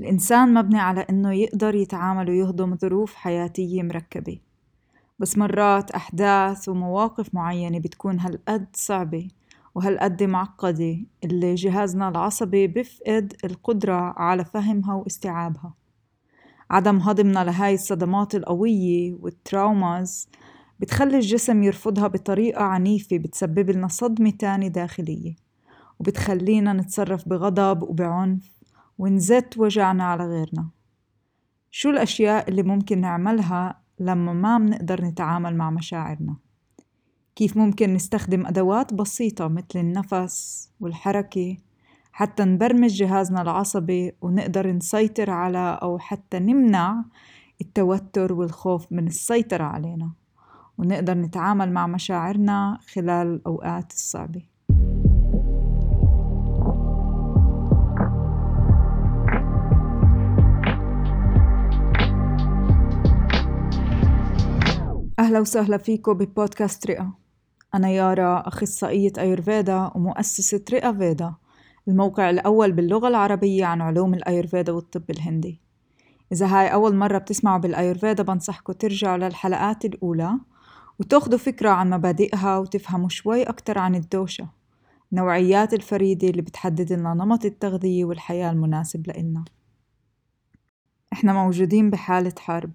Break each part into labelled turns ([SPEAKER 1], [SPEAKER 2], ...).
[SPEAKER 1] الإنسان مبني على إنه يقدر يتعامل ويهضم ظروف حياتية مركبة. بس مرات أحداث ومواقف معينة بتكون هالقد صعبة وهالقد معقدة اللي جهازنا العصبي بفقد القدرة على فهمها واستيعابها. عدم هضمنا لهاي الصدمات القوية والتراوماز بتخلي الجسم يرفضها بطريقة عنيفة بتسبب لنا صدمة تانية داخلية وبتخلينا نتصرف بغضب وبعنف. ونزت وجعنا على غيرنا. شو الأشياء اللي ممكن نعملها لما ما منقدر نتعامل مع مشاعرنا؟ كيف ممكن نستخدم أدوات بسيطة مثل النفس والحركة حتى نبرمج جهازنا العصبي ونقدر نسيطر على أو حتى نمنع التوتر والخوف من السيطرة علينا ونقدر نتعامل مع مشاعرنا خلال الأوقات الصعبة. أهلا وسهلا فيكم ببودكاست رئة. أنا يارا أخصائية أيرفيدا ومؤسسة رئة فيدا الموقع الأول باللغة العربية عن علوم الأيرفيدا والطب الهندي. إذا هاي أول مرة بتسمعوا بالأيرفيدا بنصحكم ترجعوا للحلقات الأولى وتاخدوا فكرة عن مبادئها وتفهموا شوي أكتر عن الدوشة نوعيات الفريدة اللي بتحدد لنا نمط التغذية والحياة المناسب لإلنا. إحنا موجودين بحالة حرب.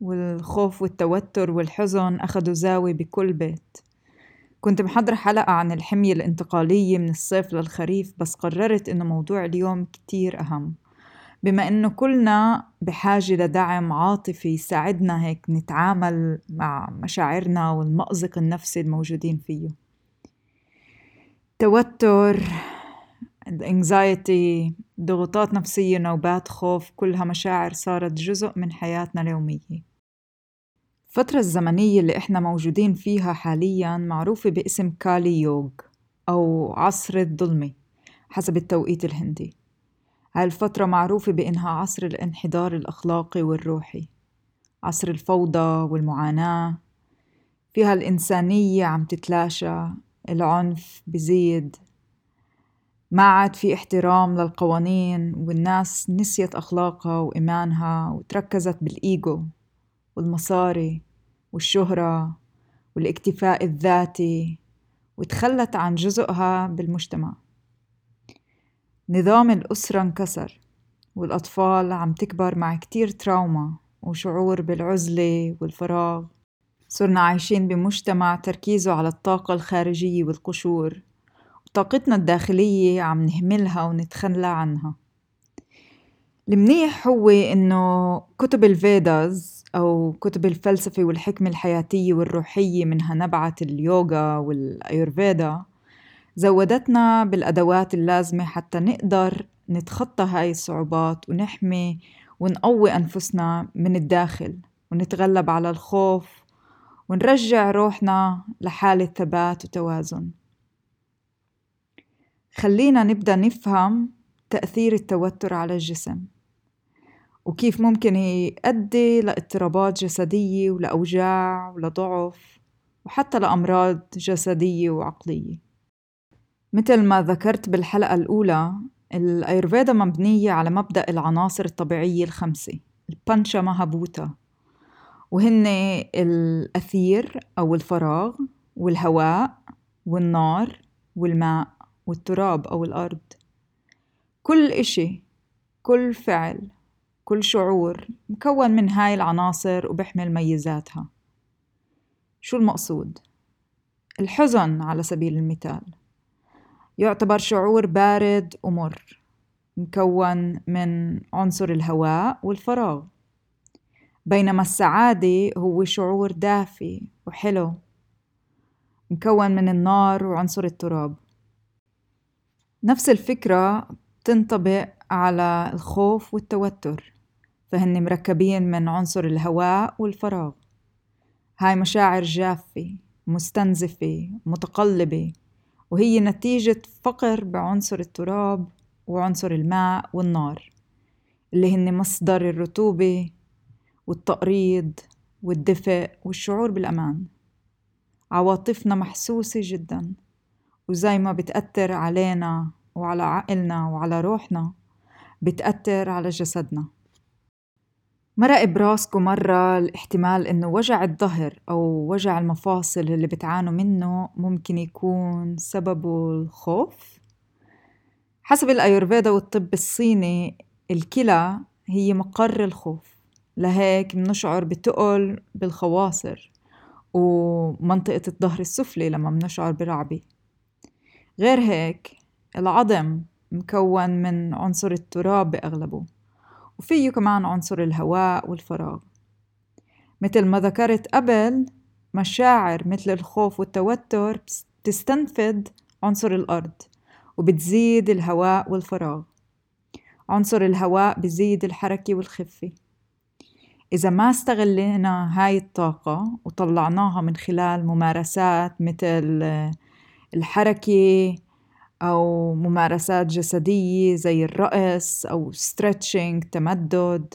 [SPEAKER 1] والخوف والتوتر والحزن أخدوا زاوية بكل بيت. كنت محضرة حلقة عن الحمية الانتقالية من الصيف للخريف بس قررت إنه موضوع اليوم كتير أهم. بما إنه كلنا بحاجة لدعم عاطفي يساعدنا هيك نتعامل مع مشاعرنا والمأزق النفسي الموجودين فيه. توتر الانكزايتي ضغوطات نفسية نوبات خوف كلها مشاعر صارت جزء من حياتنا اليومية. الفترة الزمنية اللي إحنا موجودين فيها حالياً معروفة باسم كالي يوغ أو عصر الظلمة حسب التوقيت الهندي. هاي الفترة معروفة بإنها عصر الانحدار الأخلاقي والروحي عصر الفوضى والمعاناة. فيها الإنسانية عم تتلاشى العنف بزيد. ما عاد في احترام للقوانين والناس نسيت أخلاقها وإيمانها وتركزت بالإيجو والمصاري والشهرة والاكتفاء الذاتي وتخلت عن جزءها بالمجتمع. نظام الأسرة انكسر والأطفال عم تكبر مع كتير تراوما وشعور بالعزلة والفراغ. صرنا عايشين بمجتمع تركيزه على الطاقة الخارجية والقشور وطاقتنا الداخلية عم نهملها ونتخلى عنها. المنيح هو إنه كتب الفيداز أو كتب الفلسفة والحكمة الحياتية والروحية منها نبعت اليوغا والأيurveda زودتنا بالأدوات اللازمة حتى نقدر نتخطى هاي الصعوبات ونحمي ونقوي أنفسنا من الداخل ونتغلب على الخوف ونرجع روحنا لحالة ثبات وتوازن. خلينا نبدأ نفهم تأثير التوتر على الجسم. وكيف ممكن يؤدي لإضطرابات جسدية ولأوجاع ولضعف وحتى لأمراض جسدية وعقلية. مثل ما ذكرت بالحلقة الأولى الأيرفيدا مبنية على مبدأ العناصر الطبيعية الخمسة البانشا ماهابوتا وهن الأثير أو الفراغ والهواء والنار والماء والتراب أو الأرض. كل إشي كل فعل كل شعور مكون من هاي العناصر وبحمل ميزاتها. شو المقصود؟ الحزن على سبيل المثال. يعتبر شعور بارد ومر مكون من عنصر الهواء والفراغ. بينما السعادة هو شعور دافي وحلو مكون من النار وعنصر التراب. نفس الفكرة تنطبق على الخوف والتوتر. فهن مركبين من عنصر الهواء والفراغ. هاي مشاعر جافة مستنزفة متقلبة وهي نتيجة فقر بعنصر التراب وعنصر الماء والنار اللي هن مصدر الرطوبة والتقريض والدفء والشعور بالأمان. عواطفنا محسوسة جدا وزي ما بتأثر علينا وعلى عقلنا وعلى روحنا بتأثر على جسدنا. مرق براسكو مرة الاحتمال إنه وجع الظهر أو وجع المفاصل اللي بتعانوا منه ممكن يكون سببه الخوف؟ حسب الأيورفيدا والطب الصيني الكلى هي مقر الخوف. لهيك منشعر بتقل بالخواصر ومنطقة الظهر السفلي لما منشعر برعبة غير هيك العظم مكون من عنصر التراب بأغلبه. وفيه كمان عنصر الهواء والفراغ. مثل ما ذكرت قبل مشاعر مثل الخوف والتوتر تستنفد عنصر الأرض وبتزيد الهواء والفراغ. عنصر الهواء بزيد الحركة والخفة. إذا ما استغلينا هاي الطاقة وطلعناها من خلال ممارسات مثل الحركة أو ممارسات جسدية زي الرقص أو ستريتشنج تمدد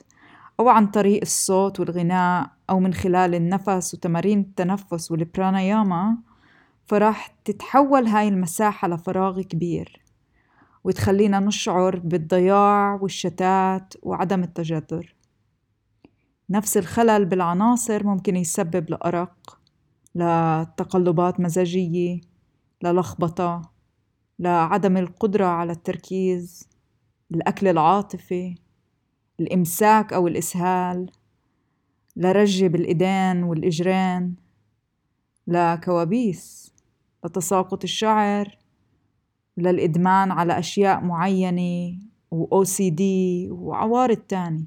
[SPEAKER 1] أو عن طريق الصوت والغناء أو من خلال النفس وتمارين التنفس والبراناياما فراح تتحول هاي المساحة لفراغ كبير وتخلينا نشعر بالضياع والشتات وعدم التجذر نفس الخلل بالعناصر ممكن يسبب لأرق لتقلبات مزاجية للخبطة. لعدم القدرة على التركيز الأكل العاطفي الإمساك أو الإسهال لرجة بالإيدين والإجرين لكوابيس لتساقط الشعر للإدمان على أشياء معينة و OCD وعوارض تاني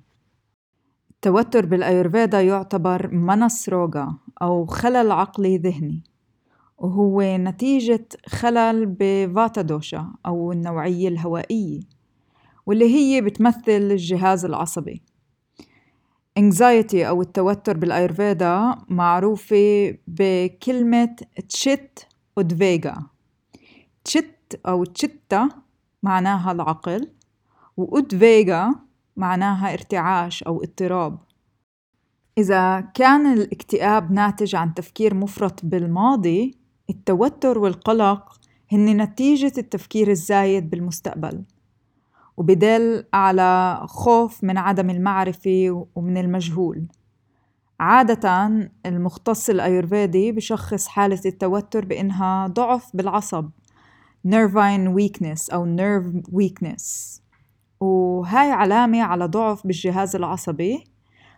[SPEAKER 1] التوتر بال Ayurveda يعتبر manas roga أو خلل عقلي ذهني. وهو نتيجة خلل ب vata dosha أو النوعية الهوائية واللي هي بتمثل الجهاز العصبي. Anxiety أو التوتر بال Ayurveda معروفة بكلمة chitt udvega chitt أو chitta معناها العقل وأدفيجا معناها ارتعاش أو اضطراب. إذا كان الاكتئاب ناتج عن تفكير مفرط بالماضي التوتر والقلق هن نتيجة التفكير الزايد بالمستقبل وبدل على خوف من عدم المعرفة ومن المجهول. عادة المختص الأيurvedi بشخص حالة التوتر بإنها ضعف بالعصب nervine weakness أو nerve weakness. وهاي علامة على ضعف بالجهاز العصبي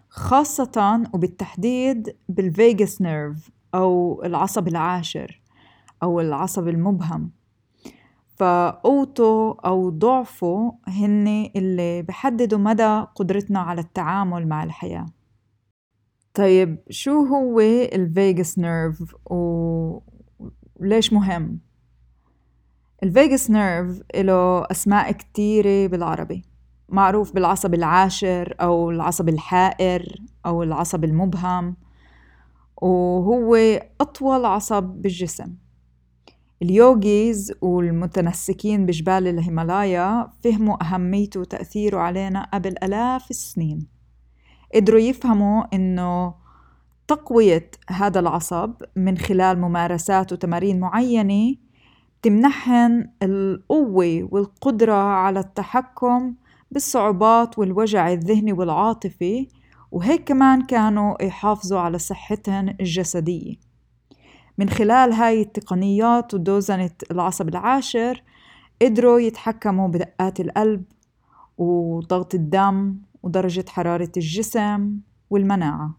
[SPEAKER 1] خاصة وبالتحديد بال vagus nerve أو العصب العاشر. أو العصب المبهم. فقوته أو ضعفه هن اللي بحددوا مدى قدرتنا على التعامل مع الحياة. طيب شو هو ال vagus nerve وليش مهم؟ ال vagus nerve له أسماء كتيرة بالعربي. معروف بالعصب العاشر أو العصب الحائر أو العصب المبهم. وهو أطول عصب بالجسم. ال yogis والمتنسكين بجبال الهيمالايا فهموا أهميته وتأثيره علينا قبل آلاف السنين. قدروا يفهموا إنه تقوية هذا العصب من خلال ممارسات وتمارين معينة تمنحهن القوة والقدرة على التحكم بالصعوبات والوجع الذهني والعاطفي وهيك كمان كانوا يحافظوا على صحتهن الجسدية. من خلال هاي التقنيات ودوزنة العصب العاشر قدروا يتحكموا بدقات القلب وضغط الدم ودرجة حرارة الجسم والمناعة.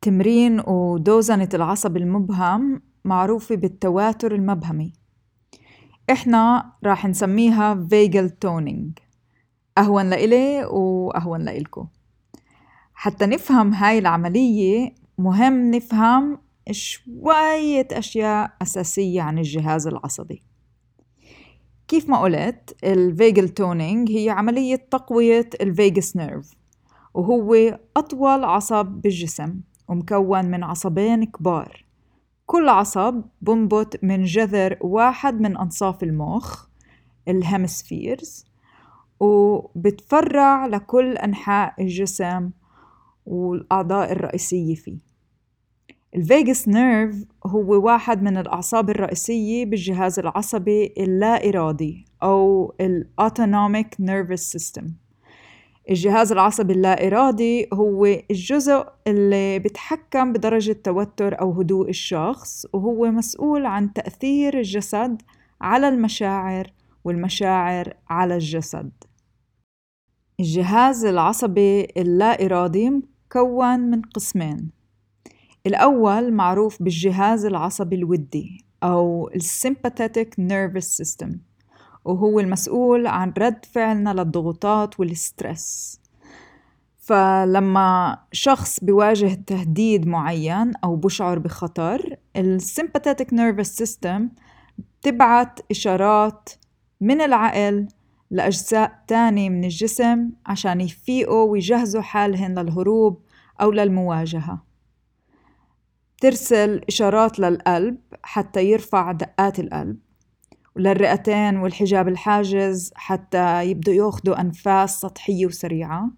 [SPEAKER 1] تمرين ودوزنة العصب المبهم معروفة بالتواتر المبهمي إحنا راح نسميها فيجل تونينج أهون لإلي وأهون لإلكو. حتى نفهم هاي العملية مهم نفهم شوية أشياء أساسية عن الجهاز العصبي. كيف ما قلت ال vagal toning هي عملية تقوية ال vagus nerve وهو أطول عصب بالجسم ومكون من عصبين كبار. كل عصب بنبت من جذر واحد من أنصاف المخ ال hemispheres وبتفرع لكل أنحاء الجسم والأعضاء الرئيسية فيه. ال vagus nerve هو واحد من الأعصاب الرئيسية بالجهاز العصبي اللا إرادي أو ال autonomic nervous system الجهاز العصبي اللا إرادي هو الجزء اللي بتحكم بدرجة توتر أو هدوء الشخص وهو مسؤول عن تأثير الجسد على المشاعر والمشاعر على الجسد. الجهاز العصبي اللا إرادي مكون من قسمين الأول معروف بالجهاز العصبي الودي أو Sympathetic Nervous System وهو المسؤول عن رد فعلنا للضغوطات وال stress فلما شخص بيواجه تهديد معين أو بشعر بخطر ال sympathetic nervous system بتبعت إشارات من العقل لأجزاء تانية من الجسم عشان يفيقوا ويجهزوا حالهن للهروب أو للمواجهة. ترسل إشارات للقلب حتى يرفع دقات القلب وللرئتين والحجاب الحاجز حتى يبدوا ياخدوا أنفاس سطحية وسريعة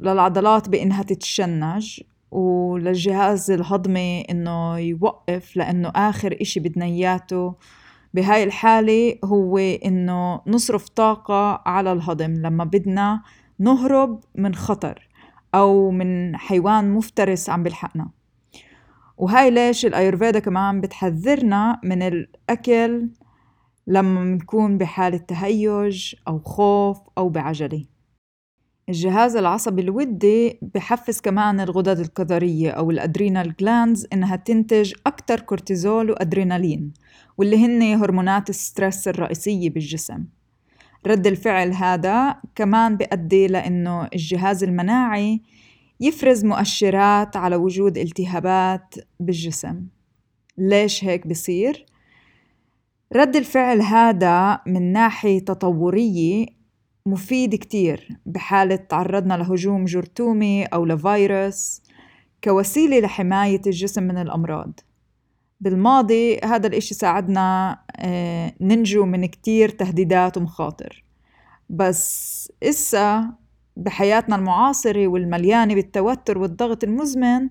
[SPEAKER 1] وللعضلات بإنها تتشنج وللجهاز الهضمي إنه يوقف لأنه آخر إشي بدنا إياته بهاي الحالة هو إنه نصرف طاقة على الهضم لما بدنا نهرب من خطر أو من حيوان مفترس عم بلحقنا وهاي ليش ال Ayurveda كمان بتحذرنا من الأكل لما نكون بحالة تهيج أو خوف أو بعجلة. الجهاز العصبي الودي بحفز كمان الغدد الكظرية أو ال adrenal glands إنها تنتج أكتر كورتيزول وأدرينالين واللي هن هرمونات ال stress الرئيسية بالجسم. رد الفعل هذا كمان بيؤدي لأنه الجهاز المناعي يفرز مؤشرات على وجود التهابات بالجسم. ليش هيك بصير؟ رد الفعل هذا من ناحية تطورية مفيد كتير بحالة تعرضنا لهجوم جرثومي أو لفيروس كوسيلة لحماية الجسم من الأمراض. بالماضي هذا الإشي ساعدنا آه، ننجو من كتير تهديدات ومخاطر. بس إسا بحياتنا المعاصرة والمليانة بالتوتر والضغط المزمن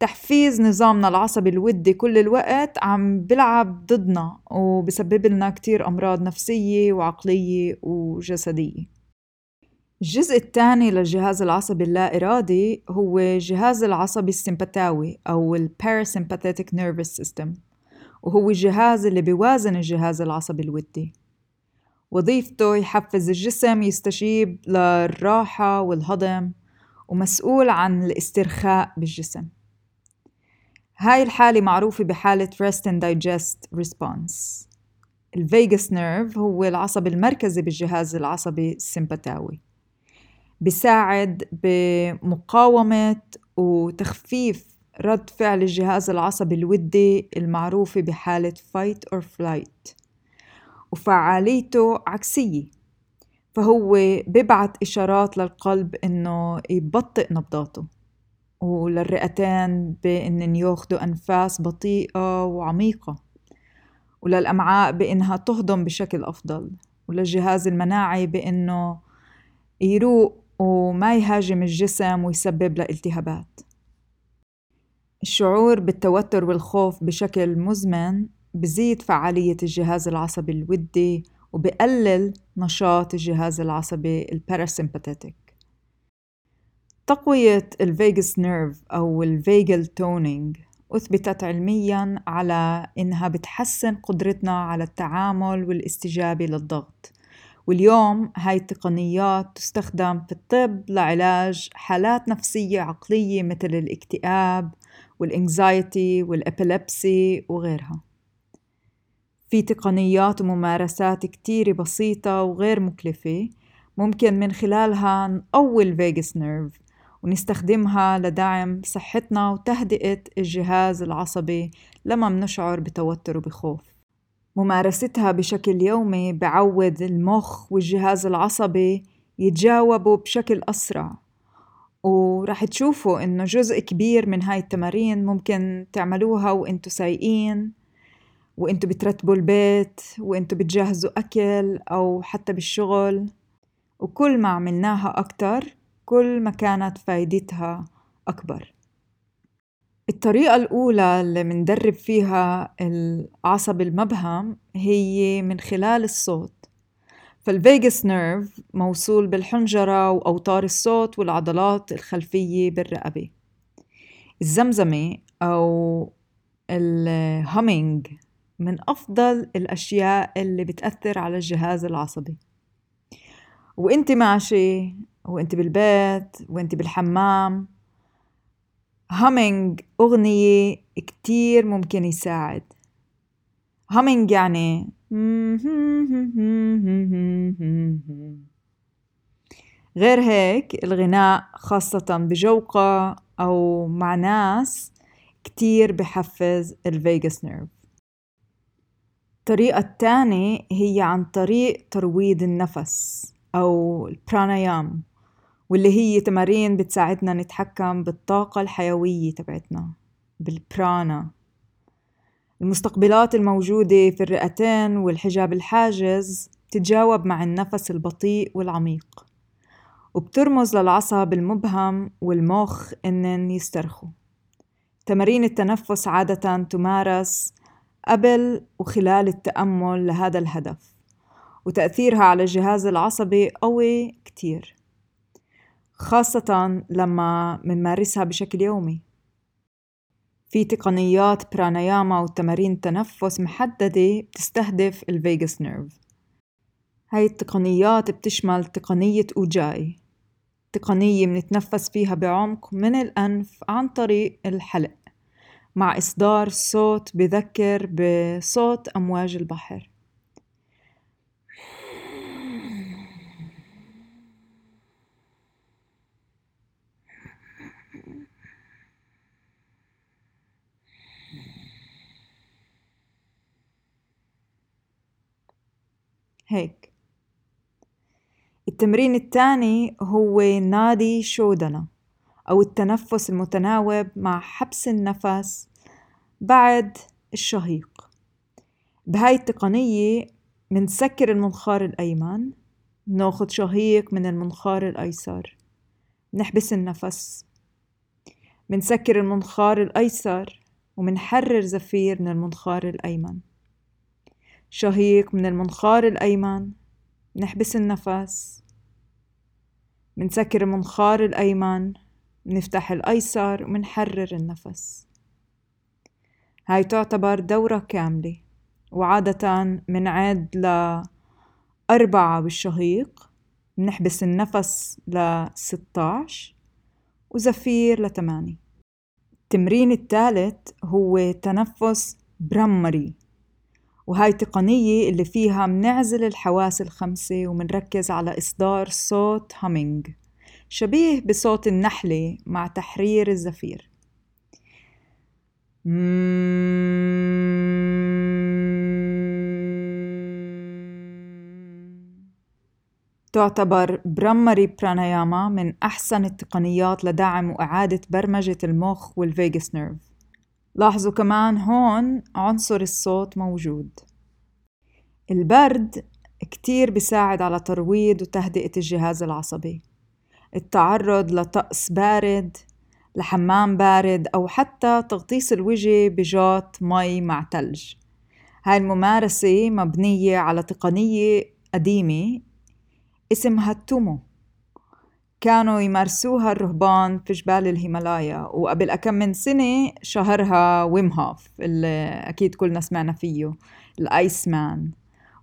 [SPEAKER 1] تحفيز نظامنا العصبي الودي كل الوقت عم بلعب ضدنا وبسبب لنا كتير أمراض نفسية وعقلية وجسدية. الجزء الثاني للجهاز العصبي اللا إرادي هو الجهاز العصبي السمبتاوي أو ال Parasympathetic Nervous System وهو الجهاز اللي بيوازن الجهاز العصبي الودي. وظيفته يحفز الجسم يستجيب للراحة والهضم ومسؤول عن الاسترخاء بالجسم. هاي الحالة معروفة بحالة Rest and Digest Response. ال vagus nerve هو العصب المركزي بالجهاز العصبي السمبتاوي بساعد بمقاومة وتخفيف رد فعل الجهاز العصبي الودي المعروفة بحالة fight or flight. وفعاليته عكسية. فهو بيبعت إشارات للقلب إنه يبطئ نبضاته وللرئتين بإن ياخدوا أنفاس بطيئة وعميقة وللأمعاء بإنها تهضم بشكل أفضل وللجهاز المناعي بإنه يروق وما يهاجم الجسم ويسبب له التهابات. الشعور بالتوتر والخوف بشكل مزمن بزيد فعالية الجهاز العصبي الودي وبقلل نشاط الجهاز العصبي ال parasympathetic تقوية ال vagus nerve أو ال vagal toning أثبتت علمياً على إنها بتحسن قدرتنا على التعامل والاستجابة للضغط. واليوم هاي التقنيات تستخدم في الطب لعلاج حالات نفسية عقلية مثل الاكتئاب وال anxiety وال epilepsy وغيرها. في تقنيات وممارسات كتير بسيطة وغير مكلفة ممكن من خلالها نقوي ال vagus nerve ونستخدمها لدعم صحتنا وتهدئة الجهاز العصبي لما منشعر بتوتر وبخوف. ممارستها بشكل يومي بعود المخ والجهاز العصبي يتجاوبوا بشكل أسرع. ورح تشوفوا إنه جزء كبير من هاي التمارين ممكن تعملوها وإنتوا سايقين. وإنتوا بترتبوا البيت وإنتوا بتجهزوا أكل أو حتى بالشغل. وكل ما عملناها أكتر كل ما كانت فايدتها أكبر. الطريقة الأولى اللي مندرب فيها العصب المبهم هي من خلال الصوت. فال vagus nerve موصول بالحنجرة وأوتار الصوت والعضلات الخلفية بالرقبة. الزمزمة أو ال humming من أفضل الأشياء اللي بتأثر على الجهاز العصبي. وانت ماشي وانت بالبيت وانت بالحمام humming أغنية كتير ممكن يساعد. humming يعني غير هيك الغناء خاصة بجوقة أو مع ناس كتير بحفز ال vagus nerve. الطريقة الثانية هي عن طريق ترويض النفس أو البراناياما واللي هي تمارين بتساعدنا نتحكم بالطاقة الحيوية تبعتنا بالبرانا. المستقبلات الموجودة في الرئتين والحجاب الحاجز تتجاوب مع النفس البطيء والعميق وبترمز للعصب المبهم والمخ إنن يسترخوا. تمارين التنفس عادة تمارس قبل وخلال التأمل لهذا الهدف وتأثيرها على الجهاز العصبي قوي كتير خاصة لما منمارسها بشكل يومي. في تقنيات براناياما وتمارين تنفس محددة بتستهدف ال vagus nerve هاي التقنيات بتشمل تقنية أوجاي تقنية منتنفس فيها بعمق من الأنف عن طريق الحلق. مع إصدار صوت بذكر بصوت أمواج البحر. هيك. التمرين الثاني هو نادي شودنا. أو التنفس المتناوب مع حبس النفس بعد الشهيق. بهاي التقنية منسكر المنخار الأيمن ناخد شهيق من المنخار الأيسر نحبس النفس. منسكر المنخار الأيسر ومنحرر زفير من المنخار الأيمن. شهيق من المنخار الأيمن نحبس النفس. منسكر المنخار الأيمن منفتح الأيسر ومنحرر النفس. هاي تعتبر دورة كاملة وعادة منعد لأربعة بالشهيق. منحبس النفس لستاش وزفير لثمانية التمرين الثالث هو تنفس برامري وهاي تقنية اللي فيها منعزل الحواس الخمسة ومنركز على إصدار صوت humming شبيه بصوت النحلة مع تحرير الزفير. تعتبر برامري براناياما من أحسن التقنيات لدعم وإعادة برمجة المخ وال vagus nerve. لاحظوا كمان هون عنصر الصوت موجود. البرد كتير بيساعد على ترويض وتهدئة الجهاز العصبي. التعرض لطقس بارد لحمام بارد أو حتى تغطيس الوجه بجات مي مع تلج. هاي الممارسة مبنية على تقنية قديمة اسمها التومو. كانوا يمارسوها الرهبان في جبال الهيمالايا وقبل أكم من سنة شهرها ويم هوف اللي أكيد كلنا سمعنا فيه ال Iceman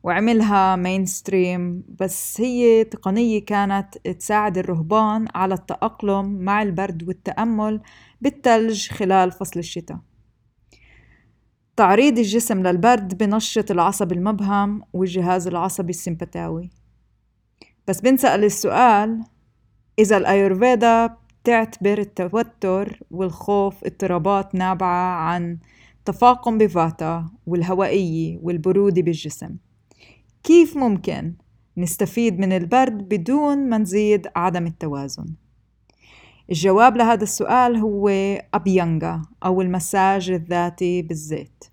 [SPEAKER 1] وعملها mainstream بس هي تقنية كانت تساعد الرهبان على التأقلم مع البرد والتأمل بالثلج خلال فصل الشتاء. تعريض الجسم للبرد بنشط العصب المبهم والجهاز العصبي السمبثاوي بس بنسأل السؤال إذا الأيورفيدا بتعتبر التوتر والخوف اضطرابات نابعة عن تفاقم بفاتا والهوائية والبرودة بالجسم؟ كيف ممكن نستفيد من البرد بدون ما نزيد عدم التوازن؟ الجواب لهذا السؤال هو أبيانجا أو المساج الذاتي بالزيت.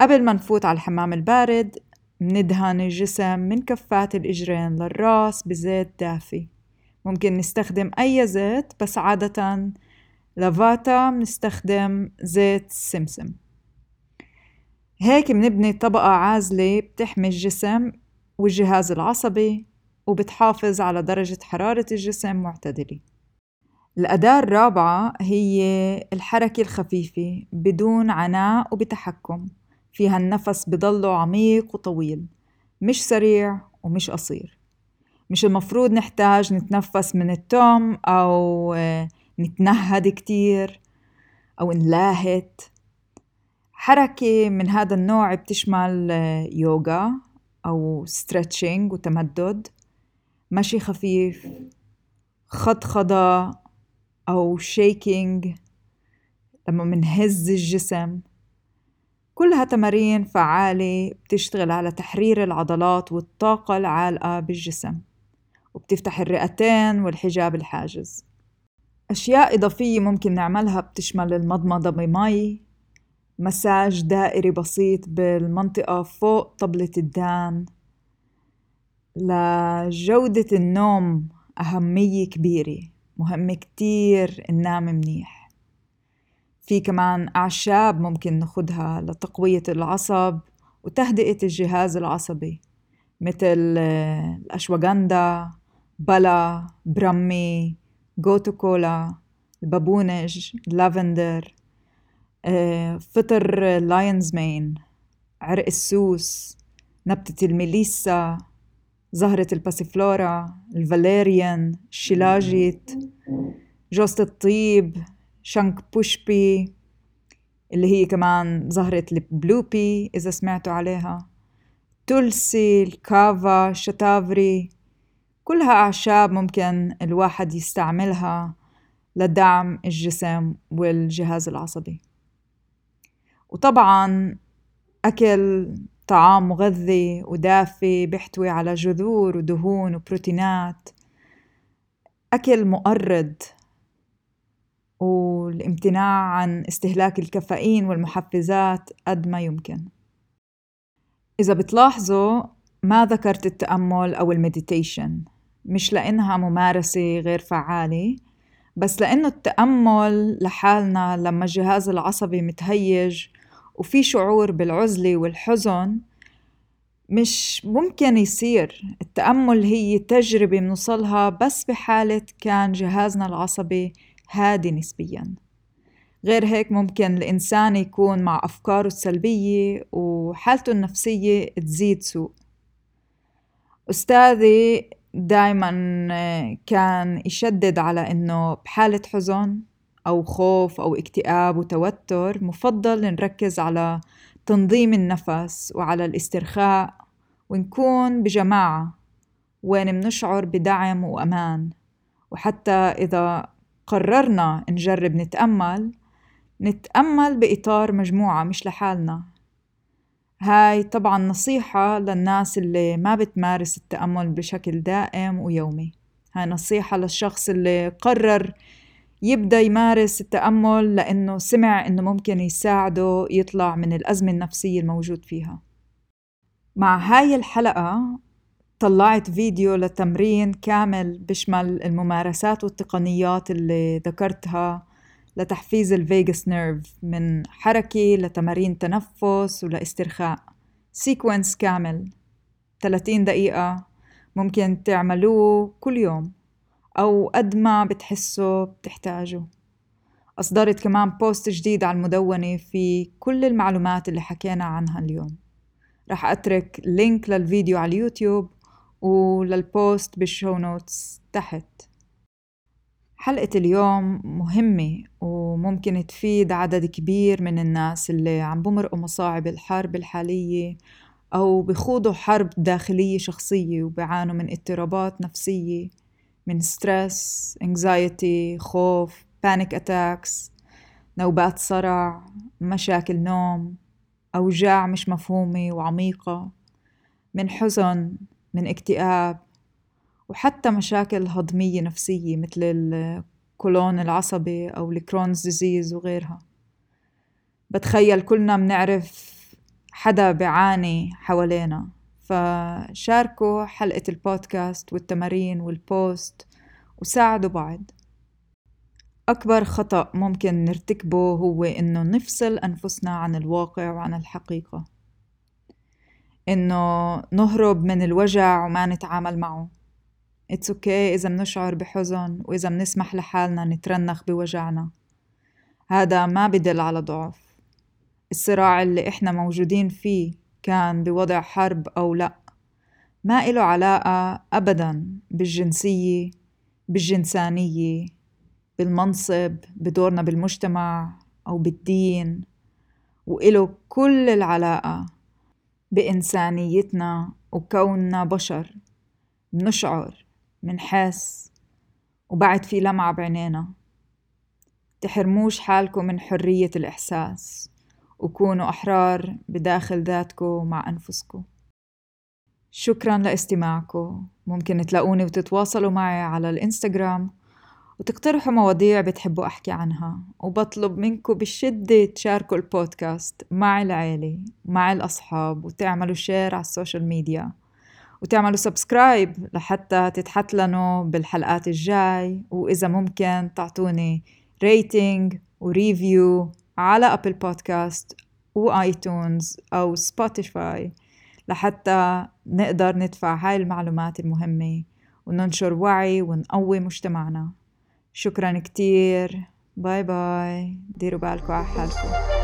[SPEAKER 1] قبل ما نفوت على الحمام البارد مندهن الجسم من كفات الإجرين للراس بزيت دافي. ممكن نستخدم أي زيت بس عادة لفاتا بنستخدم زيت سمسم. هيك بنبني طبقة عازلة بتحمي الجسم والجهاز العصبي وبتحافظ على درجة حرارة الجسم معتدلة. الأداة الرابعة هي الحركة الخفيفة بدون عناء وبتحكم. فيها النفس بضله عميق وطويل مش سريع ومش قصير. مش المفروض نحتاج نتنفس من التوم أو نتنهد كتير أو نلاهث. حركة من هذا النوع بتشمل يوغا أو stretching وتمدد مشي خفيف خضخضة أو shaking لما منهز الجسم. كلها تمارين فعالة بتشتغل على تحرير العضلات والطاقة العالقة بالجسم وبتفتح الرئتين والحجاب الحاجز. أشياء إضافية ممكن نعملها بتشمل المضمضة بمي مساج دائري بسيط بالمنطقة فوق طبلة الدان. لجودة النوم أهمية كبيرة مهم كتير ننام منيح. في كمان أعشاب ممكن ناخدها لتقوية العصب وتهدئة الجهاز العصبي مثل الأشواغندا بلا برمي جوتو كولا البابونج اللافندر. آه، فطر lion's mane عرق السوس نبتة الميليسا زهرة الباسيفلورا الفاليريان الشلاجيت جوزة الطيب شانك بوشبي اللي هي كمان زهرة البلوبي إذا سمعتوا عليها. تولسي الكافا الشتافري كلها أعشاب ممكن الواحد يستعملها لدعم الجسم والجهاز العصبي. وطبعا أكل طعام مغذي ودافي بيحتوي على جذور ودهون وبروتينات. أكل مؤرد والامتناع عن استهلاك الكافيين والمحفزات قد ما يمكن. إذا بتلاحظوا ما ذكرت التأمل أو المديتيشن. مش لأنها ممارسة غير فعالة بس لأنه التأمل لحالنا لما الجهاز العصبي متهيج وفي شعور بالعزلة والحزن مش ممكن يصير. التأمل هي تجربة بنوصلها بس بحالة كان جهازنا العصبي هادي نسبيا. غير هيك ممكن الإنسان يكون مع أفكاره السلبية وحالته النفسية تزيد سوء. أستاذي دايما كان يشدد على إنه بحالة حزن أو خوف أو اكتئاب وتوتر مفضل نركز على تنظيم النفس وعلى الاسترخاء ونكون بجماعة وين منشعر بدعم وأمان. وحتى إذا قررنا نجرب نتأمل نتأمل بإطار مجموعة مش لحالنا. هاي طبعا نصيحة للناس اللي ما بتمارس التأمل بشكل دائم ويومي. هاي نصيحة للشخص اللي قرر يبدأ يمارس التأمل لأنه سمع إنه ممكن يساعده يطلع من الأزمة النفسية الموجود فيها. مع هاي الحلقة طلعت فيديو لتمرين كامل بشمل الممارسات والتقنيات اللي ذكرتها لتحفيز ال vagus nerve من حركة لتمارين تنفس والإسترخاء. sequence كامل 30 دقيقة ممكن تعملوه كل يوم. أو قد ما بتحسوا بتحتاجوا أصدرت كمان post جديد على المدونة في كل المعلومات اللي حكينا عنها اليوم. رح أترك link للفيديو على اليوتيوب ولل post بال show notes تحت. حلقة اليوم مهمة وممكن تفيد عدد كبير من الناس اللي عم بمرقوا مصاعب الحرب الحالية أو بخوضوا حرب داخلية شخصية وبيعانوا من اضطرابات نفسية. من stress anxiety خوف panic attacks نوبات صرع مشاكل نوم أوجاع مش مفهومة وعميقة من حزن من اكتئاب وحتى مشاكل هضمية نفسية مثل الكولون العصبي أو ال Crohn's disease وغيرها. بتخيل كلنا بنعرف حدا بيعاني حوالينا. فشاركوا حلقة البودكاست والتمارين وال post وساعدوا بعض. أكبر خطأ ممكن نرتكبه هو إنه نفصل أنفسنا عن الواقع وعن الحقيقة. إنه نهرب من الوجع وما نتعامل معه. It's okay إذا منشعر بحزن وإذا منسمح لحالنا نترنخ بوجعنا. هذا ما بدل على ضعف. الصراع اللي إحنا موجودين فيه كان بوضع حرب أو لأ. ما إله علاقة أبدا بالجنسية بالجنسانية بالمنصب بدورنا بالمجتمع أو بالدين. وإله كل العلاقة بإنسانيتنا وكوننا بشر منشعر منحس وبعد في لمعة بعينينا. تحرموش حالكم من حرية الإحساس. وكونوا أحرار بداخل ذاتكم مع أنفسكم شكرا لاستماعكم ممكن تلاقوني وتتواصلوا معي على الإنستغرام وتقترحوا مواضيع بتحبوا أحكي عنها. وبطلب منكم بشدة تشاركوا البودكاست مع العيلة مع الأصحاب وتعملوا share على ال social media. وتعملوا subscribe لحتى تتحتلنوا بالحلقات الجاي. وإذا ممكن تعطوني rating و review على Apple Podcasts و iTunes أو Spotify لحتى نقدر ندفع هاي المعلومات المهمة وننشر وعي ونقوي مجتمعنا. شكرا كتير. bye bye. ديروا بالكم على حالكم.